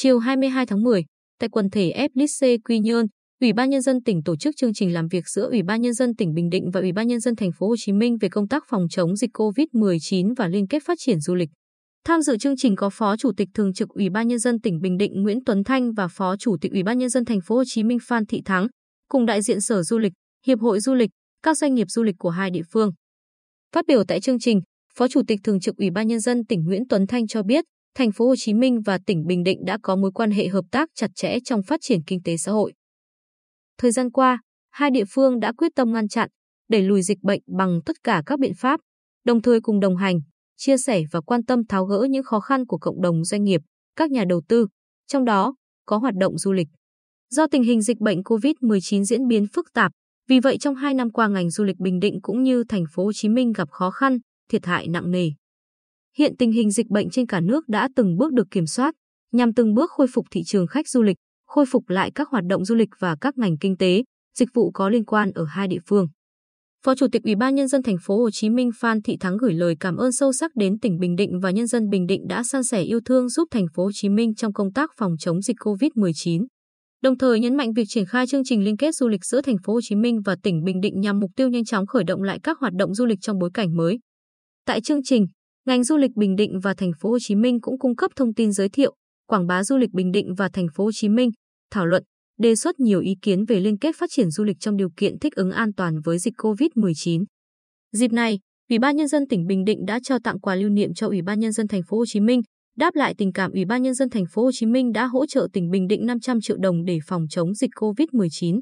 Chiều 22 tháng 10, tại quần thể FLC Quy Nhơn, Ủy ban nhân dân tỉnh tổ chức chương trình làm việc giữa Ủy ban nhân dân tỉnh Bình Định và Ủy ban nhân dân thành phố Hồ Chí Minh về công tác phòng chống dịch COVID-19 và liên kết phát triển du lịch. Tham dự chương trình có Phó Chủ tịch Thường trực Ủy ban nhân dân tỉnh Bình Định Nguyễn Tuấn Thanh và Phó Chủ tịch Ủy ban nhân dân thành phố Hồ Chí Minh Phan Thị Thắng, cùng đại diện Sở Du lịch, Hiệp hội Du lịch, các doanh nghiệp du lịch của hai địa phương. Phát biểu tại chương trình, Phó Chủ tịch Thường trực Ủy ban nhân dân tỉnh Nguyễn Tuấn Thanh cho biết, thành phố Hồ Chí Minh và tỉnh Bình Định đã có mối quan hệ hợp tác chặt chẽ trong phát triển kinh tế xã hội. Thời gian qua, hai địa phương đã quyết tâm ngăn chặn, đẩy lùi dịch bệnh bằng tất cả các biện pháp, đồng thời cùng đồng hành, chia sẻ và quan tâm tháo gỡ những khó khăn của cộng đồng doanh nghiệp, các nhà đầu tư, trong đó có hoạt động du lịch. Do tình hình dịch bệnh COVID-19 diễn biến phức tạp, vì vậy trong hai năm qua ngành du lịch Bình Định cũng như thành phố Hồ Chí Minh gặp khó khăn, thiệt hại nặng nề. Hiện tình hình dịch bệnh trên cả nước đã từng bước được kiểm soát, nhằm từng bước khôi phục thị trường khách du lịch, khôi phục lại các hoạt động du lịch và các ngành kinh tế, dịch vụ có liên quan ở hai địa phương. Phó Chủ tịch Ủy ban nhân dân thành phố Hồ Chí Minh Phan Thị Thắng gửi lời cảm ơn sâu sắc đến tỉnh Bình Định và nhân dân Bình Định đã san sẻ yêu thương giúp thành phố Hồ Chí Minh trong công tác phòng chống dịch COVID-19. Đồng thời nhấn mạnh việc triển khai chương trình liên kết du lịch giữa thành phố Hồ Chí Minh và tỉnh Bình Định nhằm mục tiêu nhanh chóng khởi động lại các hoạt động du lịch trong bối cảnh mới. Tại chương trình, ngành du lịch Bình Định và thành phố Hồ Chí Minh cũng cung cấp thông tin giới thiệu, quảng bá du lịch Bình Định và thành phố Hồ Chí Minh, thảo luận, đề xuất nhiều ý kiến về liên kết phát triển du lịch trong điều kiện thích ứng an toàn với dịch COVID-19. Dịp này, Ủy ban nhân dân tỉnh Bình Định đã trao tặng quà lưu niệm cho Ủy ban nhân dân thành phố Hồ Chí Minh, đáp lại tình cảm Ủy ban nhân dân thành phố Hồ Chí Minh đã hỗ trợ tỉnh Bình Định 500 triệu đồng để phòng chống dịch COVID-19.